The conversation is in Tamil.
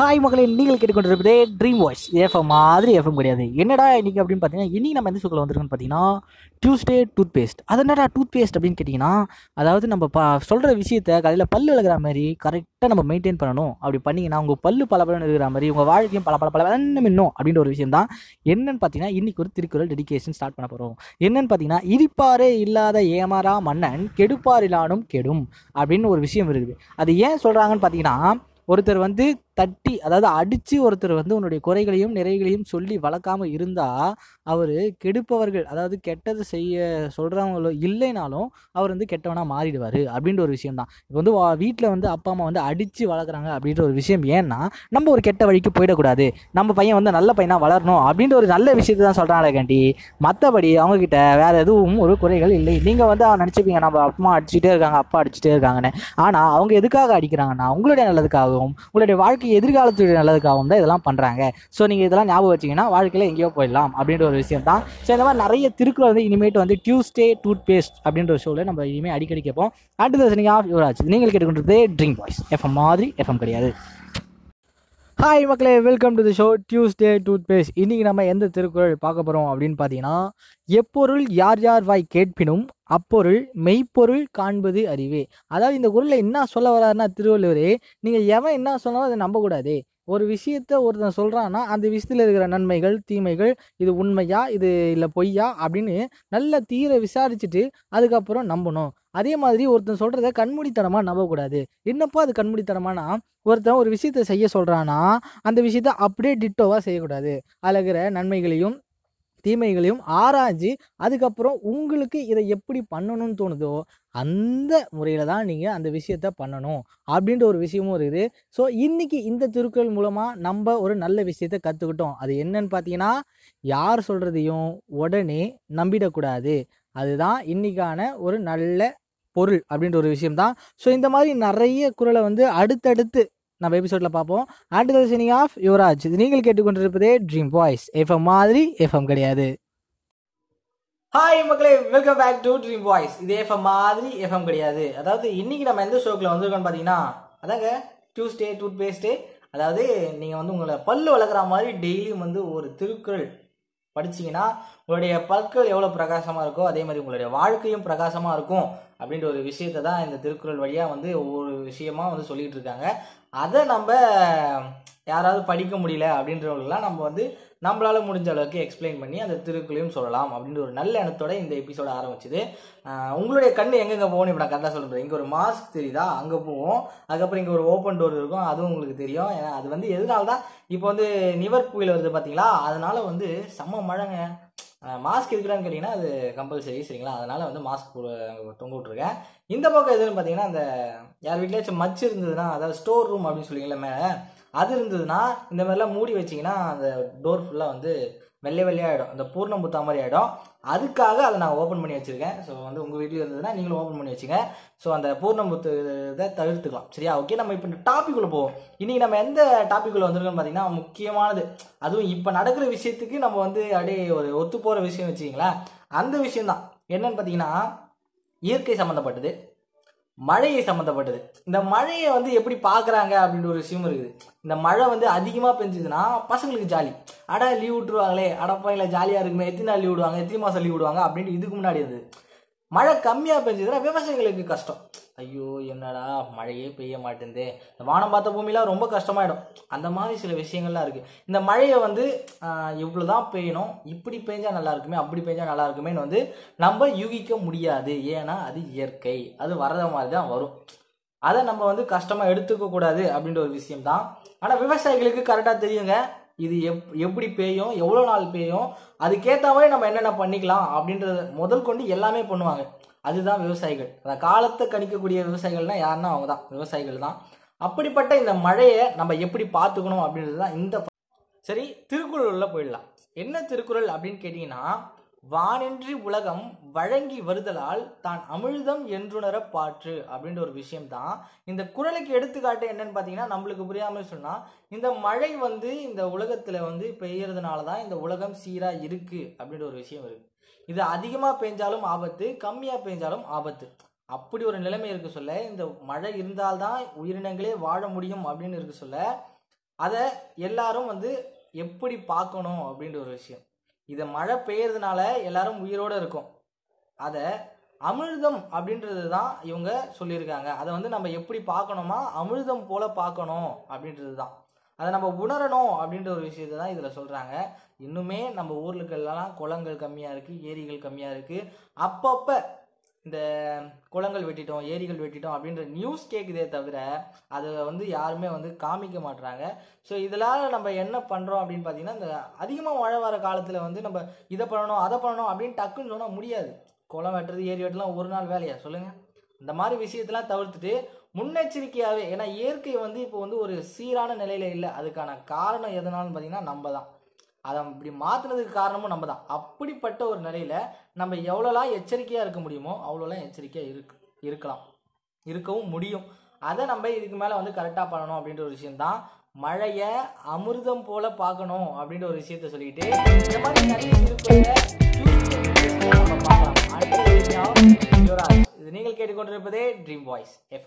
ஹாய் மகளே நீங்கள் கேட்டுக்கொண்டிருப்பதே ட்ரீம் வாய்ஸ் எஃப்எம் மாதிரி எஃப்எம் கிடையாது. என்னடா இன்னைக்கு அப்படின்னு பார்த்தீங்கன்னா இன்னைக்கு நம்ம எந்த ஷோக்கில் வந்திருக்கோம்னு பார்த்தீங்கன்னா டியூஸ்டே டூத் பேஸ்ட் அது என்னடா டூத் பேஸ்ட் அப்படின்னு கேட்டிங்கன்னா அதாவது நம்ம ப சொல்கிற விஷயத்த காலையில் பல் விளக்குற மாதிரி கரெக்டாக நம்ம மெயின்டைன் பண்ணணும். அப்படி பண்ணிங்கன்னா உங்கள் பல்லு பல பலன்னு இருக்கிற மாதிரி உங்கள் வாழ்க்கையும் பல பல பல மின்னும் அப்படின்ற ஒரு விஷயம் தான் என்னன்னு பார்த்தீங்கன்னா இன்றைக்கி ஒரு திருக்குறள் டெடிகேஷன் ஸ்டார்ட் பண்ண போகிறோம் என்னன்னு பார்த்தீங்கன்னா இடிப்பாரே இல்லாத ஏமாறா மன்னன் கெடுப்பாரிலானும் கெடும் அப்படின்னு ஒரு விஷயம் இருக்குது. அது ஏன் சொல்கிறாங்கன்னு பார்த்தீங்கன்னா ஒருத்தர் வந்து தட்டி அதாவது அடித்து ஒருத்தர் வந்து உன்னுடைய குறைகளையும் நிறைகளையும் சொல்லி வளர்க்காமல் இருந்தால் அவர் கெடுப்பவர்கள் அதாவது கெட்டது செய்ய சொல்கிறவங்களோ இல்லைனாலும் அவர் வந்து கெட்டவனாக மாறிடுவார் அப்படின்ற ஒரு விஷயம் தான். இப்போ வந்து வீட்டில் வந்து அப்பா அம்மா வந்து அடித்து வளர்க்குறாங்க அப்படின்ற ஒரு விஷயம் ஏன்னா நம்ம ஒரு கெட்ட வழிக்கு போயிடக்கூடாது. நம்ம பையன் வந்து நல்ல பையனாக வளரணும் அப்படின்ற ஒரு நல்ல விஷயத்தை தான் சொல்கிறாங்களே கண்டி. மற்றபடி அவங்கக்கிட்ட வேறு எதுவும் ஒரு குறைகள் இல்லை. நீங்கள் வந்து அவன் நினச்சிப்பீங்க நம்ம அம்மா அடிச்சுட்டே இருக்காங்க அப்பா அடிச்சுட்டே இருக்காங்கன்னு. ஆனால் அவங்க எதுக்காக அடிக்கிறாங்கன்னா உங்களுடைய நல்லதுக்காகவும் உங்களுடைய வாழ்க்கை எதிர்காலத்துடைய நல்லதுக்காகவும் தான் இதெல்லாம் பண்ணுறாங்க ஸோ நீங்கள் இதெல்லாம் ஞாபகம் வச்சிங்கன்னா வாழ்க்கையில் எங்கேயோ போயிடலாம் அப்படின்ற ஒரு விஷயம் தான். ஸோ இந்த மாதிரி நிறைய திருக்குறள் வந்து இனிமேட்டு வந்து டியூஸ்டே டூத் பேஸ்ட் அப்படின்ற ஒரு ஷோவில் நம்ம இனிமேல் அடிக்கடி கேட்போம். அடுத்த சனிங்க ஆஃப் யுவராஜ் நீங்கள் கேட்டுக்கொண்டது ட்ரிங்க் வாய்ஸ் எஃப்எம் மாதிரி எஃப்எம் கிடையாது. ஹாய் மக்களே welcome to the show Tuesday toothpaste இன்றைக்கி நம்ம எந்த திருக்குறள் பார்க்க போகிறோம் அப்படின்னு பார்த்தீங்கன்னா எப்பொருள் யார் யார் வாய் கேட்பினும் அப்பொருள் மெய்ப்பொருள் காண்பது அறிவே. அதாவது இந்த குரலில் என்ன சொல்ல வர்றாருன்னா திருவள்ளுவரே நீங்கள் எவன் என்ன சொன்னாலும் அதை நம்பக்கூடாது. ஒரு விஷயத்த ஒருத்தன் சொல்கிறான்னா அந்த விஷயத்தில் இருக்கிற நன்மைகள் தீமைகள் இது உண்மையா இது இல்லை பொய்யா அப்படின்னு நல்ல தீர விசாரிச்சுட்டு அதுக்கப்புறம் நம்பணும். அதே மாதிரி ஒருத்தன் சொல்கிறத கண்மூடித்தனமாக நம்பக்கூடாது. என்னப்பா அது கண்மூடித்தனமானா ஒருத்தன் ஒரு விஷயத்த செய்ய சொல்கிறான்னா அந்த விஷயத்த அப்படியே டிட்டோவாக செய்யக்கூடாது. அதில் இருக்கிற நன்மைகளையும் தீமைகளையும் ஆராய்ஞ்சு அதுக்கப்புறம் உங்களுக்கு இதை எப்படி பண்ணணும்னு தோணுதோ அந்த முறையில் தான் நீங்கள் அந்த விஷயத்த பண்ணணும் அப்படின்ற ஒரு விஷயமும் இருக்குது. ஸோ இன்றைக்கி இந்த திருக்குறள் மூலமாக நம்ம ஒரு நல்ல விஷயத்த கற்றுக்கிட்டோம் அது என்னன்னு பார்த்தீங்கன்னா யார் சொல்கிறதையும் உடனே நம்பிடக்கூடாது. அதுதான் இன்றைக்கான ஒரு நல்ல பொருள் அப்படின்ற ஒரு விஷயம் தான் ஸோ இந்த மாதிரி நிறைய குரலை வந்து அடுத்தடுத்து நம்ம எபிசோடில் பார்ப்போம். And the signing off Yuvaraj இது நீங்கள் கேட்டுக்கொண்டிருப்பதே ட்ரீம் வாய்ஸ் எஃப்எம் மாதிரி எஃப்எம் கிடையாது. ஹாய் மக்களே welcome back to dream voice இது எஃப்எம் மாதிரி எஃப்எம் கிடையாது. அதாவது இன்னைக்கு நம்ம எந்த ஷோக்கில் வந்திருக்கோம்னு பார்த்தீங்கன்னா அதாங்க டியூஸ்டே டூத் பேஸ்டே அதாவது நீங்கள் வந்து உங்களை பல்லு வளர்க்குற மாதிரி டெய்லியும் வந்து ஒரு திருக்குறள் படிச்சீங்கன்னா உங்களுடைய பற்கள் எவ்வளோ பிரகாசமாக இருக்கோ அதே மாதிரி உங்களுடைய வாழ்க்கையும் பிரகாசமாக இருக்கும். அப்படின்ற ஒரு விஷயத்தை தான் இந்த திருக்குறள் வழியாக வந்து ஒவ்வொரு விஷயமா வந்து சொல்லிகிட்டு இருக்காங்க. அதை நம்ம யாராவது படிக்க முடியல அப்படின்றவங்களெலாம் நம்ம வந்து நம்மளால் முடிஞ்ச அளவுக்கு எக்ஸ்பிளைன் பண்ணி அந்த திருக்குறளையும் சொல்லலாம் அப்படின்ற ஒரு நல்ல எண்ணத்தோட இந்த எபிசோட ஆரம்பிச்சுது. உங்களுடைய கண் எங்கெங்கே போகணும் இப்போ நான் கரெக்டாக சொல்லுறேன் இங்கே ஒரு மாஸ்க் தெரியுதா? அங்கே போவோம். அதுக்கப்புறம் இங்கே ஒரு ஓப்பன் டோர் இருக்கும். அதுவும் உங்களுக்கு தெரியும். ஏன்னா அது வந்து எதனால தான் இப்போ வந்து நிவர் புயல் வருது பார்த்தீங்களா அதனால வந்து செம்ம மழைங்க. மாஸ்க் இருக்கிறான்னு கேட்டிங்கன்னா அது கம்பல்சரி சரிங்களா? அதனால் வந்து மாஸ்க் தொங்க விட்ருக்கேன் இந்த பக்கம் எதுன்னு பார்த்தீங்கன்னா அந்த யார் வீட்லேயாச்சும் மச்சு இருந்ததுன்னா அதாவது ஸ்டோர் ரூம் அப்படின்னு சொல்லிங்களா மேலே அது இருந்ததுன்னா இந்த மாதிரிலாம் மூடி வச்சிங்கன்னா அந்த டோர் ஃபுல்லாக வந்து வெள்ளை வெள்ளையாகிடும் அந்த பூர்ணம் புத்தா மாதிரி ஆகிடும் அதுக்காக அதை நான் ஓப்பன் பண்ணி வச்சுருக்கேன். ஸோ வந்து உங்கள் வீட்டில் இருந்ததுன்னா நீங்களும் ஓப்பன் பண்ணி வச்சுங்க. ஸோ அந்த பூர்ணம் புத்து இதை தவிர்த்துக்கலாம். சரியா? ஓகே நம்ம இப்போ இந்த டாப்பிக்குள்ளே போவோம். இன்றைக்கி நம்ம எந்த டாப்பிக்குள்ளே வந்திருக்கோம்னு பார்த்தீங்கன்னா முக்கியமானது. அதுவும் இப்போ நடக்கிற விஷயத்துக்கு நம்ம வந்து அப்படியே ஒரு ஒத்து போகிற விஷயம் வச்சுக்கிங்களேன். அந்த விஷயம்தான். என்னன்னு பார்த்தீங்கன்னா இயற்கை சம்மந்தப்பட்டது மழையை சம்மந்தப்பட்டது இந்த மழையை வந்து எப்படி பார்க்குறாங்க அப்படின்ற ஒரு விஷயம் இருக்குது. இந்த மழை வந்து அதிகமாக பெஞ்சதுன்னா பசங்களுக்கு ஜாலி. அடா லீவ் விட்டுருவாங்களே. அடப்பாங்கள ஜாலியாக இருக்குமே. எத்தனை நாள் லீவ் விடுவாங்க? எத்தனை மாதம் லீவ் விடுவாங்க? அப்படின்ட்டு இதுக்கு முன்னாடி இருந்தது. மழை கம்மியாக பெஞ்சதுன்னா விவசாயிகளுக்கு கஷ்டம். ஐயோ என்னடா மழையே பெய்ய மாட்டேந்தே. இந்த வானம் பார்த்த பூமிலாம் ரொம்ப கஷ்டமாயிடும். அந்த மாதிரி சில விஷயங்கள்லாம் இருக்குது இந்த மழையை வந்து இவ்வளோ தான் பெய்யணும். இப்படி பெஞ்சால் நல்லா இருக்குமே அப்படி பெஞ்சால் நல்லா இருக்குமேன்னு வந்து நம்ம யூகிக்க முடியாது. ஏன்னா அது இயற்கை. அது வரத மாதிரி தான் வரும். அதை நம்ம வந்து கஷ்டமாக எடுத்துக்க கூடாது அப்படின்ற ஒரு விஷயம் தான் ஆனால் விவசாயிகளுக்கு கரெக்டாக தெரியுங்க. இது எப் எப்படி பெய்யும் எவ்வளோ நாள் பெய்யும் அதுக்கேற்ற மாதிரி நம்ம என்னென்ன பண்ணிக்கலாம் அப்படின்றத முதல் கொண்டு எல்லாமே பண்ணுவாங்க. அதுதான் விவசாயிகள். அந்த காலத்தை கணிக்கக்கூடிய விவசாயிகள்னா யாருன்னா அவங்க தான் விவசாயிகள் தான். அப்படிப்பட்ட இந்த மழையை நம்ம எப்படி பார்த்துக்கணும் அப்படின்றது தான் இந்த சரி திருக்குறளில் போயிடலாம். என்ன திருக்குறள் அப்படின்னு கேட்டிங்கன்னா வானின்றி உலகம் வழங்கி வருதலால் தான் அமிழ்தம் என்றுணர பாற்று அப்படின்ற ஒரு விஷயம் தான் இந்த குரலுக்கு எடுத்துக்காட்டு என்னன்னு பார்த்தீங்கன்னா நம்மளுக்கு புரியாமல் சொன்னால் இந்த மழை வந்து இந்த உலகத்தில் வந்து பெய்யறதுனால தான் இந்த உலகம் சீராக இருக்குது அப்படின்ற ஒரு விஷயம் இருக்குது இது அதிகமாக பெஞ்சாலும் ஆபத்து கம்மியாக பெஞ்சாலும் ஆபத்து. அப்படி ஒரு நிலைமை இருக்கு சொல்ல இந்த மழை இருந்தால்தான் உயிரினங்களே வாழ முடியும் அப்படின்னு இருக்கு சொல்ல அதை எல்லாரும் வந்து எப்படி பார்க்கணும் அப்படின்ற ஒரு விஷயம். இதை மழை பெய்யறதுனால எல்லாரும் உயிரோடு இருக்கும். அதை அமிர்தம் அப்படின்றது தான் இவங்க சொல்லியிருக்காங்க. அதை வந்து நம்ம எப்படி பார்க்கணுமா? அமிர்தம் போல பார்க்கணும் அப்படின்றது தான் அதை நம்ம உணரணும் அப்படின்ற ஒரு விஷயத்தை தான் இதில் சொல்கிறாங்க இன்னுமே நம்ம ஊர்களுக்கெல்லாம் குளங்கள் கம்மியாக இருக்குது ஏரிகள் கம்மியாக இருக்குது அப்பப்போ இந்த குளங்கள் வெட்டிட்டோம் ஏரிகள் வெட்டிட்டோம் அப்படின்ற நியூஸ் கேட்குதே தவிர அதை வந்து யாருமே வந்து காமிக்க மாட்றாங்க. ஸோ இதனால் நம்ம என்ன பண்ணுறோம் அப்படின்னு பார்த்தீங்கன்னா இந்த அதிகமாக மழை வர காலத்தில் வந்து நம்ம இதை பண்ணணும் அதை பண்ணணும் அப்படின்னு டக்குன்னு சொன்னால் முடியாது. குளம் வெட்டுறது ஏரி வெட்டலாம் ஒரு நாள் வேலையா? சொல்லுங்கள் இந்த மாதிரி விஷயத்தெல்லாம் தவிர்த்துட்டு முன்னெச்சரிக்கையாகவே ஏன்னா இயற்கை வந்து இப்போ வந்து ஒரு சீரான நிலையில் இல்லை. அதுக்கான காரணம் எதனாலும் பார்த்தீங்கன்னா நம்ம தான் அதை இப்படி மாற்றினதுக்கு காரணமும் நம்ம தான். அப்படிப்பட்ட ஒரு நிலையில் நம்ம எவ்வளோலாம் எச்சரிக்கையாக இருக்க முடியுமோ அவ்வளோலாம் எச்சரிக்கையாக இருக்கு இருக்கலாம். இருக்கவும் முடியும். அதை நம்ம இதுக்கு மேலே வந்து கரெக்டாக பண்ணணும் அப்படின்ற ஒரு விஷயம்தான் மழையை அமிர்தம் போல பார்க்கணும் அப்படின்ற ஒரு விஷயத்த சொல்லிட்டு இந்த மாதிரி நிறைய திருக்குறளை இது நீங்கள் கேட்டுக்கொண்டிருப்பதே ட்ரீம் வாய்ஸ் எஃப்